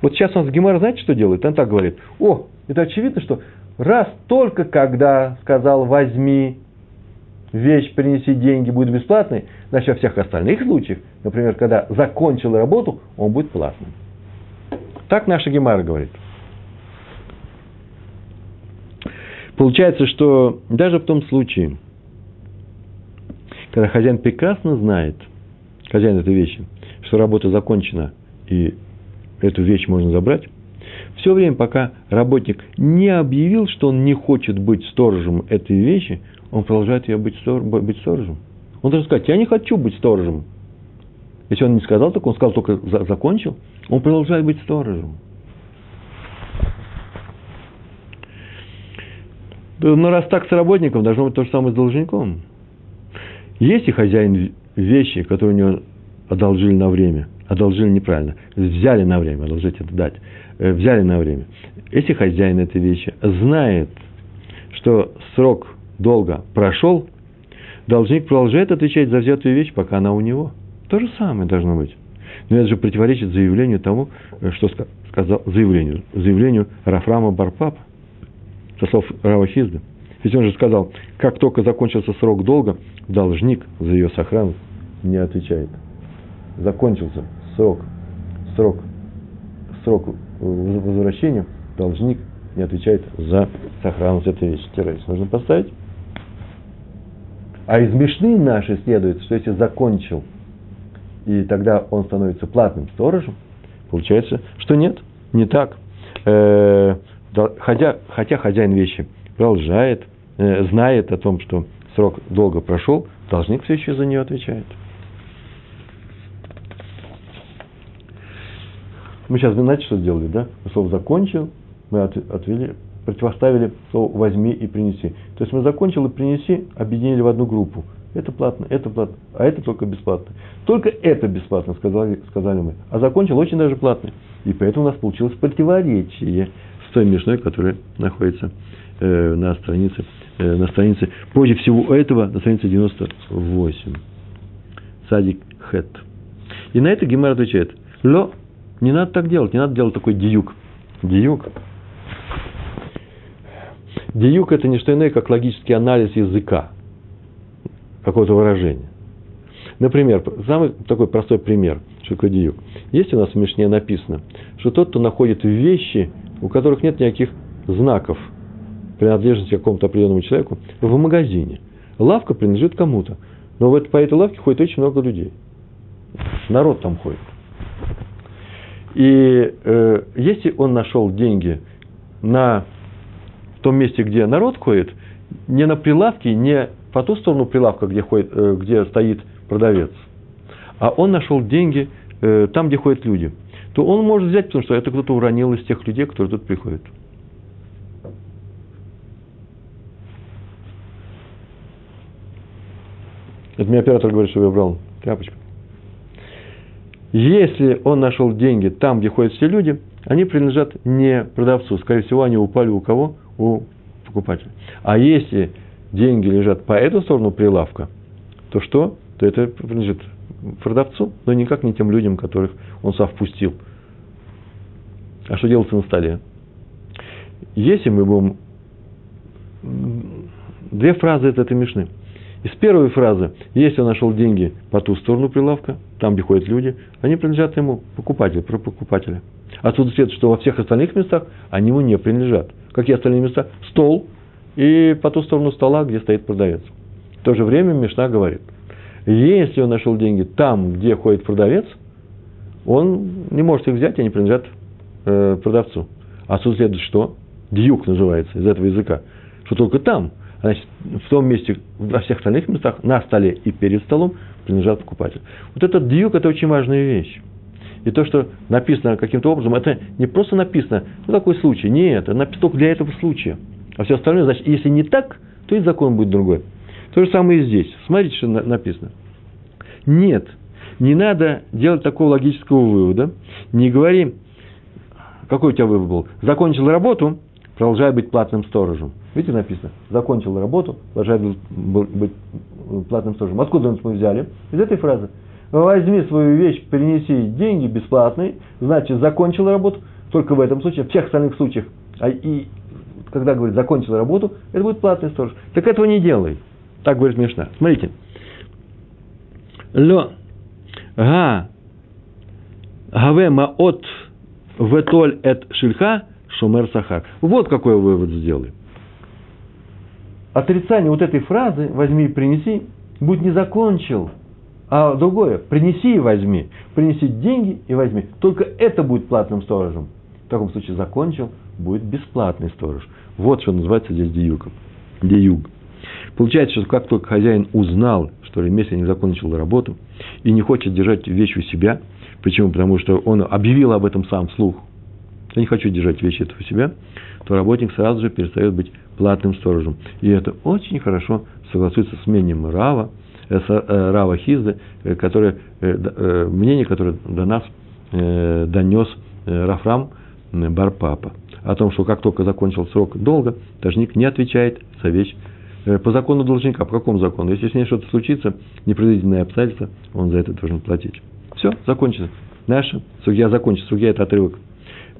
Вот сейчас он с Гемара, знаете, что делает? Он так говорит, о, это очевидно, что раз только когда сказал возьми вещь, принеси деньги, будет бесплатный, значит, во всех остальных случаях, например, когда закончил работу, он будет платным. Так наша Гемара говорит. Получается, что даже в том случае, когда хозяин прекрасно знает, хозяин этой вещи, что работа закончена и эту вещь можно забрать, все время, пока работник не объявил, что он не хочет быть сторожем этой вещи, он продолжает ее быть, стор, быть сторожем. Он должен сказать, я не хочу быть сторожем. Если он не сказал так, он сказал только за, закончил, он продолжает быть сторожем. Но раз так с работником, должно быть то же самое с должником. Если хозяин вещи, которые у него одолжили на время, одолжили неправильно, взяли на время, одолжить это дать, э, взяли на время. Если хозяин этой вещи знает, что срок долго прошел, должник продолжает отвечать за взятую вещь, пока она у него. То же самое должно быть. Но это же противоречит заявлению тому, э, что сказал заявлению, заявлению Рафрама Барпапа, со слов Рава. Ведь он же сказал, как только закончился срок долга, должник за ее сохранность не отвечает. Закончился срок, срок, срок возвращения, должник не отвечает за сохранность этой вещи. Террорист нужно поставить. А из Мишны нашей следует, что если закончил, и тогда он становится платным сторожем, получается, что нет, не так. Э, хотя, хотя хозяин вещи продолжает, э, знает о том, что срок долго прошел, должник все еще за нее отвечает. Мы сейчас, знаете, что сделали, да? Слово «закончил», мы отвели, противоставили слово «возьми» и «принеси». То есть мы «закончил» и «принеси» объединили в одну группу. Это платно, это платно, а это только бесплатно. Только это бесплатно, сказали, сказали мы. А закончил очень даже платный. И поэтому у нас получилось противоречие с той мешной, которая находится э, на странице, э, на странице, позже всего этого, на странице 98. Садик Хет. И на это Гемар отвечает, ло, не надо так делать, не надо делать такой диюк. Диюк. Диюк – это не что иное, как логический анализ языка, какого-то выражения. Например, самый такой простой пример, что такое диюк. Есть у нас в Мишне написано, что тот, кто находит вещи, у которых нет никаких знаков принадлежности какому-то определенному человеку, в магазине. Лавка принадлежит кому-то. Но вот по этой лавке ходит очень много людей. Народ там ходит. И э, если он нашел деньги на том месте, где народ ходит, не на прилавке, не по ту сторону прилавка, где, ходит, э, где стоит продавец, а он нашел деньги э, там, где ходят люди, то он может взять, потому что это кто-то уронил из тех людей, которые тут приходят. Это мне оператор говорит, что я брал тряпочку. Если он нашел деньги там, где ходят все люди, они принадлежат не продавцу. Скорее всего, они упали у кого? У покупателя. А если деньги лежат по эту сторону прилавка, то что? То это принадлежит продавцу, но никак не тем людям, которых он сам впустил. А что делается на столе? если мы будем... Две фразы это этой Мишны. Из первой фразы, если он нашел деньги по ту сторону прилавка, там, где ходят люди, они принадлежат ему, покупателю, про покупателя. Отсюда следует, что во всех остальных местах они ему не принадлежат. Какие остальные места? Стол и по ту сторону стола, где стоит продавец. В то же время Мишна говорит, если он нашел деньги там, где ходит продавец, он не может их взять, они принадлежат э, продавцу. Отсюда следует, что? Дьюк называется из этого языка. Что только там, значит, в том месте, во всех остальных местах, на столе и перед столом принадлежат покупателю. Вот этот дьюк – это очень важная вещь. И то, что написано каким-то образом, это не просто написано, ну такой случай, нет, это написано только для этого случая. А все остальное, значит, если не так, то и закон будет другой. То же самое и здесь. Смотрите, что написано. Нет, не надо делать такого логического вывода. Не говори, какой у тебя вывод был? Закончил работу, продолжай быть платным сторожем. Видите, написано, закончил работу, продолжай быть платным сторожем. Откуда мы взяли? Из этой фразы. Возьми свою вещь, принеси деньги бесплатные, значит, закончил работу, только в этом случае, в всех остальных случаях, а и когда говорит закончил работу, это будет платный сторож. Так этого не делай. Так говорит Мишна. Смотрите. Ло га гаве маот ветоль эт шильха шумер сахар. Вот какой вывод сделай. Отрицание вот этой фразы «возьми и принеси» будет не закончил, а другое «принеси и возьми». Принеси деньги и возьми. Только это будет платным сторожем. В таком случае закончил, будет бесплатный сторож. Вот что называется здесь диюгом. Диюг. Получается, что как только хозяин узнал, что ремесленник закончил работу и не хочет держать вещь у себя, почему? Потому что он объявил об этом сам вслух, я не хочу держать вещи это у себя, то работник сразу же перестает быть платным сторожем. И это очень хорошо согласуется с мнением Рава, Рава Хизда, э, которое, э, мнение, которое до нас э, донес э, Рафрам э, Барпапа. О том, что как только закончил срок долга, должник не отвечает за вещь Э, по закону должника. По какому закону? Если с ней что-то случится, непредвиденное обстоятельство, он за это должен платить. Все, закончено. Наша судья закончится. Судья – это отрывок.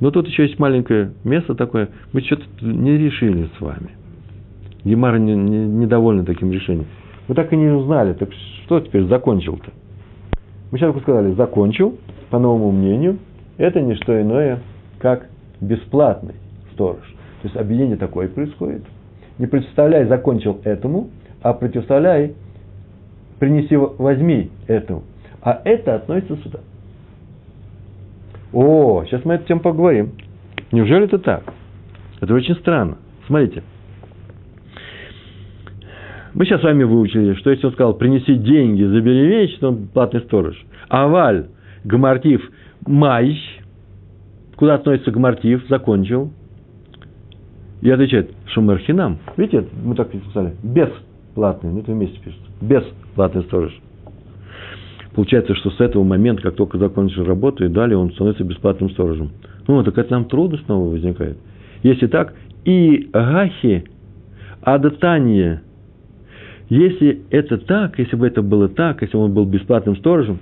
Но тут еще есть маленькое место такое. Мы что-то не решили с вами. Гемара не, не, недовольны таким решением. Мы так и не узнали. Так что теперь закончил-то? Мы сейчас сказали, закончил, по новому мнению, это не что иное, как бесплатный сторож. То есть объединение такое происходит – не представляй, закончил этому, а противоставляй, принеси, возьми этому. А это относится сюда. О, сейчас мы эту тему поговорим. Неужели это так? Это очень странно. Смотрите. Мы сейчас с вами выучили, что если он сказал, принеси деньги, забери вещи, то он платный сторож. Аваль, гамартив, май, куда относится гамартив, закончил. И отвечает, Шумерхинам. Видите, мы так написали, бесплатный, ну это вместе пишется, бесплатный сторож. Получается, что с этого момента, как только закончишь работу, и далее он становится бесплатным сторожем. Ну, так это нам трудно снова возникает. Если так, и гахи, адатание, если это так, если бы это было так, если он был бесплатным сторожем,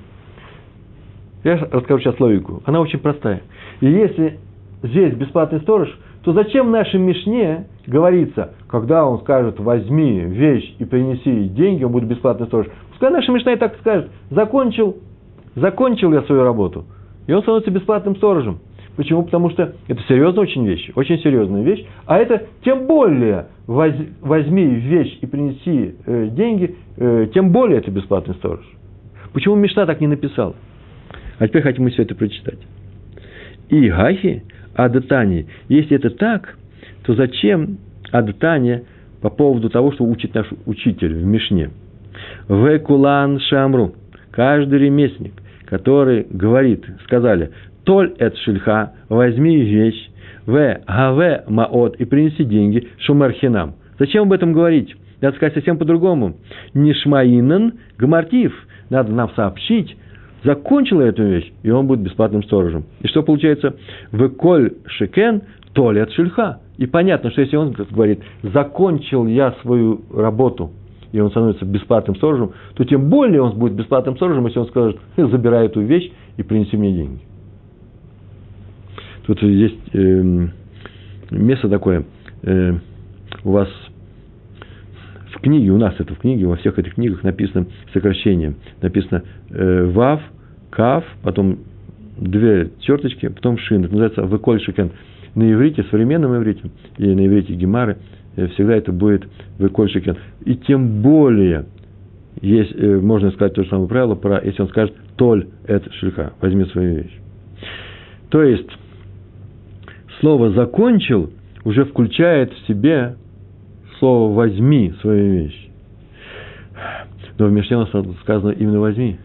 я расскажу сейчас логику. Она очень простая. И если здесь бесплатный сторож – то зачем в нашей Мишне говорится, когда он скажет, возьми вещь и принеси деньги, он будет бесплатный сторож. Пускай наша Мишна и так скажет, закончил, закончил я свою работу, и он становится бесплатным сторожем. Почему? Потому что это серьезная очень вещь, очень серьезная вещь, а это тем более возьми вещь и принеси э, деньги, э, тем более это бесплатный сторож. Почему Мишна так не написала? А теперь хотим мы все это прочитать. И Гахи Адатани. Если это так, то зачем Адатания по поводу того, что учит наш учитель в Мишне? В Кулан Шамру. Каждый ремесленник, который говорит, сказали, Толь эт шильха, возьми вещь, в гаве маот и принеси деньги, шумархинам. Зачем об этом говорить? Надо сказать совсем по-другому. Нишмаинан гмартив. Надо нам сообщить, закончил эту вещь, и он будет бесплатным сторожем. И что получается? В коль шекен, то ли от шельха. И понятно, что если он говорит, закончил я свою работу, и он становится бесплатным сторожем, то тем более он будет бесплатным сторожем, если он скажет, забирай эту вещь и принеси мне деньги. Тут есть э, место такое, э, у вас в книге, у нас это в книге, во всех этих книгах написано сокращение. Написано э, ВАВ, КАВ, потом две черточки, потом шин. Это называется выкольшикен. На иврите, современном иврите, и на иврите гемары, э, всегда это будет выкольшикен. И тем более, есть, э, можно сказать то же самое правило, про, если он скажет толь это шельха, возьми свою вещь. То есть, слово «закончил» уже включает в себе слово «возьми свою вещь». Но в Мишне сказано именно «возьми».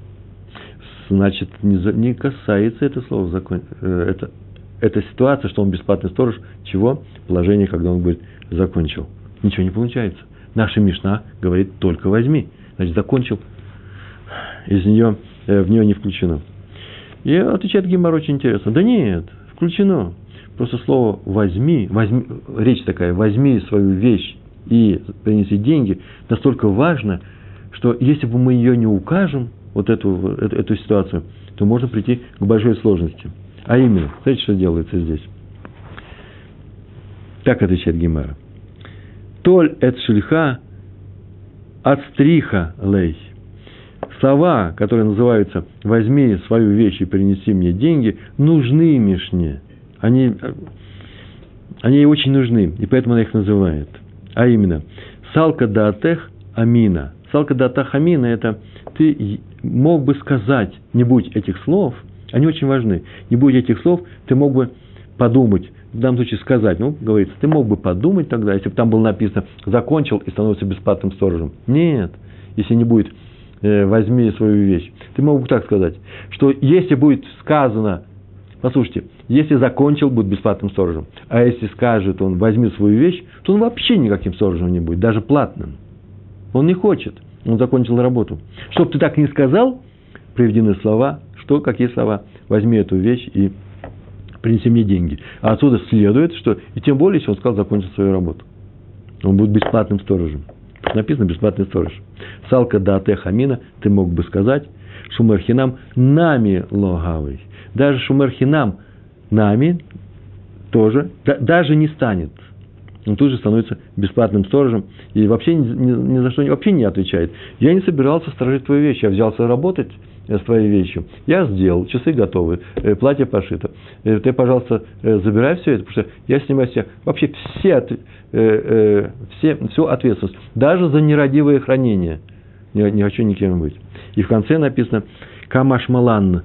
Значит, не, касается это слово закон, э, это, эта ситуация, что он бесплатный сторож, чего? Положение, когда он говорит «закончил». Ничего не получается. Наша Мишна говорит «только возьми». Значит, закончил, из нее, э, в нее не включено. И отвечает Гимар очень интересно. Да нет, включено. Просто слово «возьми», возьми, речь такая, «возьми свою вещь и принеси деньги» настолько важно, что если бы мы ее не укажем, вот эту, эту, эту ситуацию, то можно прийти к большой сложности. А именно, знаете, что делается здесь? Так отвечает Гимара. Толь эт шельха от стриха лей. Слова, которые называются «возьми свою вещь и принеси мне деньги», нужны Мишне. Они, они очень нужны, и поэтому она их называет. А именно, «салка даатех амина». «Салка даатех амина» – это ты мог бы сказать, не будь этих слов, они очень важны, не будь этих слов, ты мог бы подумать, в данном случае сказать, ну, говорится, ты мог бы подумать тогда, если бы там было написано «закончил и становится бесплатным сторожем». Нет, если не будет э, «возьми свою вещь». Ты мог бы так сказать, что если будет сказано, послушайте, если закончил, будет бесплатным сторожем, а если скажет он «возьми свою вещь», то он вообще никаким сторожем не будет, даже платным. Он не хочет, он закончил работу. Чтоб ты так не сказал, приведены слова, что, какие слова, возьми эту вещь и принеси мне деньги. А отсюда следует, что, и тем более, если он сказал, закончил свою работу. Он будет бесплатным сторожем. Написано бесплатный сторож. Салка дате хамина, ты мог бы сказать, шумерхинам нами логавый. Даже шумерхинам нами тоже, да, даже не станет. Он тут же становится бесплатным сторожем и вообще ни, ни, ни за что вообще не отвечает. Я не собирался сторожить твою вещь, я взялся работать, Э, с твоей вещью. Я сделал, часы готовы, э, платье пошито. Э, ты, пожалуйста, забирай все это, потому что я снимаю все, вообще все, все, всю ответственность, даже за нерадивое хранение. Не, не хочу никем быть. И в конце написано «Камашмалан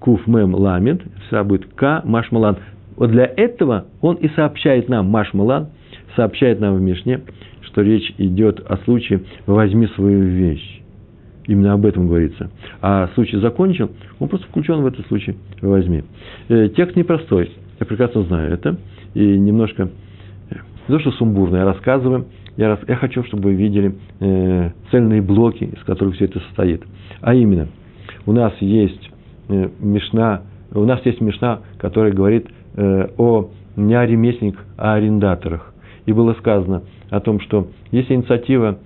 куф мем ламит», вся будет «Ка машмалан». Вот для этого он и сообщает нам, машмалан, сообщает нам в Мишне, что речь идет о случае «возьми свою вещь». Именно об этом говорится. А случай закончил, он просто включен в этот случай. Возьми. Э, текст непростой. Я прекрасно знаю это. И немножко, э, не то что сумбурно, я рассказываю. Я, рас, я хочу, чтобы вы видели э, цельные блоки, из которых все это состоит. А именно, у нас есть э, мешна, у нас есть мешна, которая говорит э, о не о ремесленниках, а о арендаторах. И было сказано о том, что если инициатива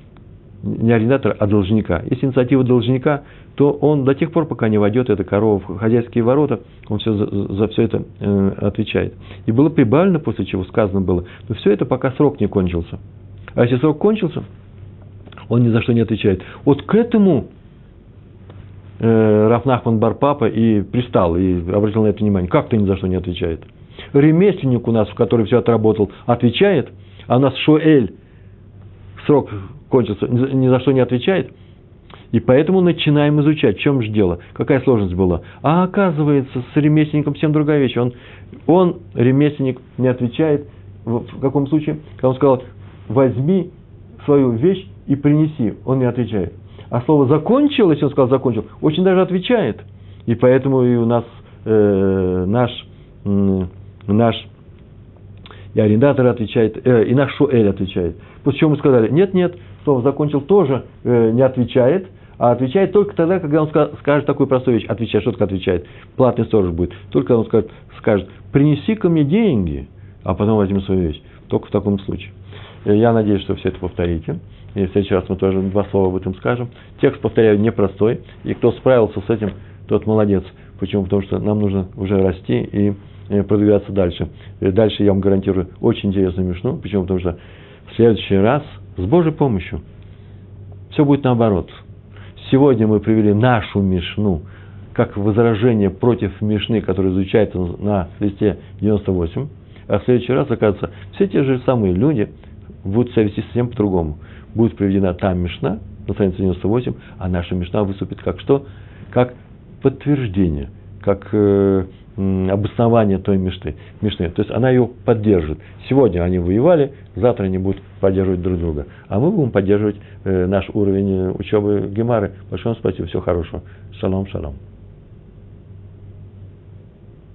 не арендатора, а должника. Если инициатива должника, то он до тех пор, пока не войдет эта корова в хозяйские ворота, он все за, за все это э, отвечает. И было прибавлено, после чего сказано было, но все это пока срок не кончился. А если срок кончился, он ни за что не отвечает. Вот к этому э, Рафнахман Барпапа и пристал, и обратил на это внимание. Как ты ни за что не отвечает? Ремесленник у нас, который все отработал, отвечает, а у нас Шуэль срок кончился, ни за что не отвечает. И поэтому начинаем изучать, в чем же дело, какая сложность была. А оказывается, с ремесленником всем другая вещь. Он, он ремесленник, не отвечает. В каком случае? Когда он сказал, возьми свою вещь и принеси. Он не отвечает. А слово закончил, если он сказал закончил, очень даже отвечает. И поэтому и у нас э, наш, э, наш и арендатор отвечает, э, и наш Шуэль отвечает. После чего мы сказали, нет, нет, слово закончил тоже э, не отвечает, а отвечает только тогда, когда он скажет такую простую вещь. Отвечает, что отвечает? Платный сторож будет. Только когда он скажет, скажет принеси ко мне деньги, а потом возьми свою вещь. Только в таком случае. Э, я надеюсь, что все это повторите. И в следующий раз мы тоже два слова об этом скажем. Текст, повторяю, непростой. И кто справился с этим, тот молодец. Почему? Потому что нам нужно уже расти и э, продвигаться дальше. Э, дальше я вам гарантирую очень интересную мишну. Почему? Потому что в следующий раз с Божьей помощью все будет наоборот. Сегодня мы привели нашу мишну как возражение против мишны, которая изучается на листе 98. А в следующий раз, оказывается, все те же самые люди будут себя вести совсем по-другому. Будет приведена та мишна на странице 98, а наша мишна выступит как что? Как подтверждение, как э, обоснование той мечты, мечты. То есть она ее поддержит. Сегодня они воевали, завтра они будут поддерживать друг друга. А мы будем поддерживать э, наш уровень учебы Гемары. Большое вам спасибо, всего хорошего. Шалом, шалом.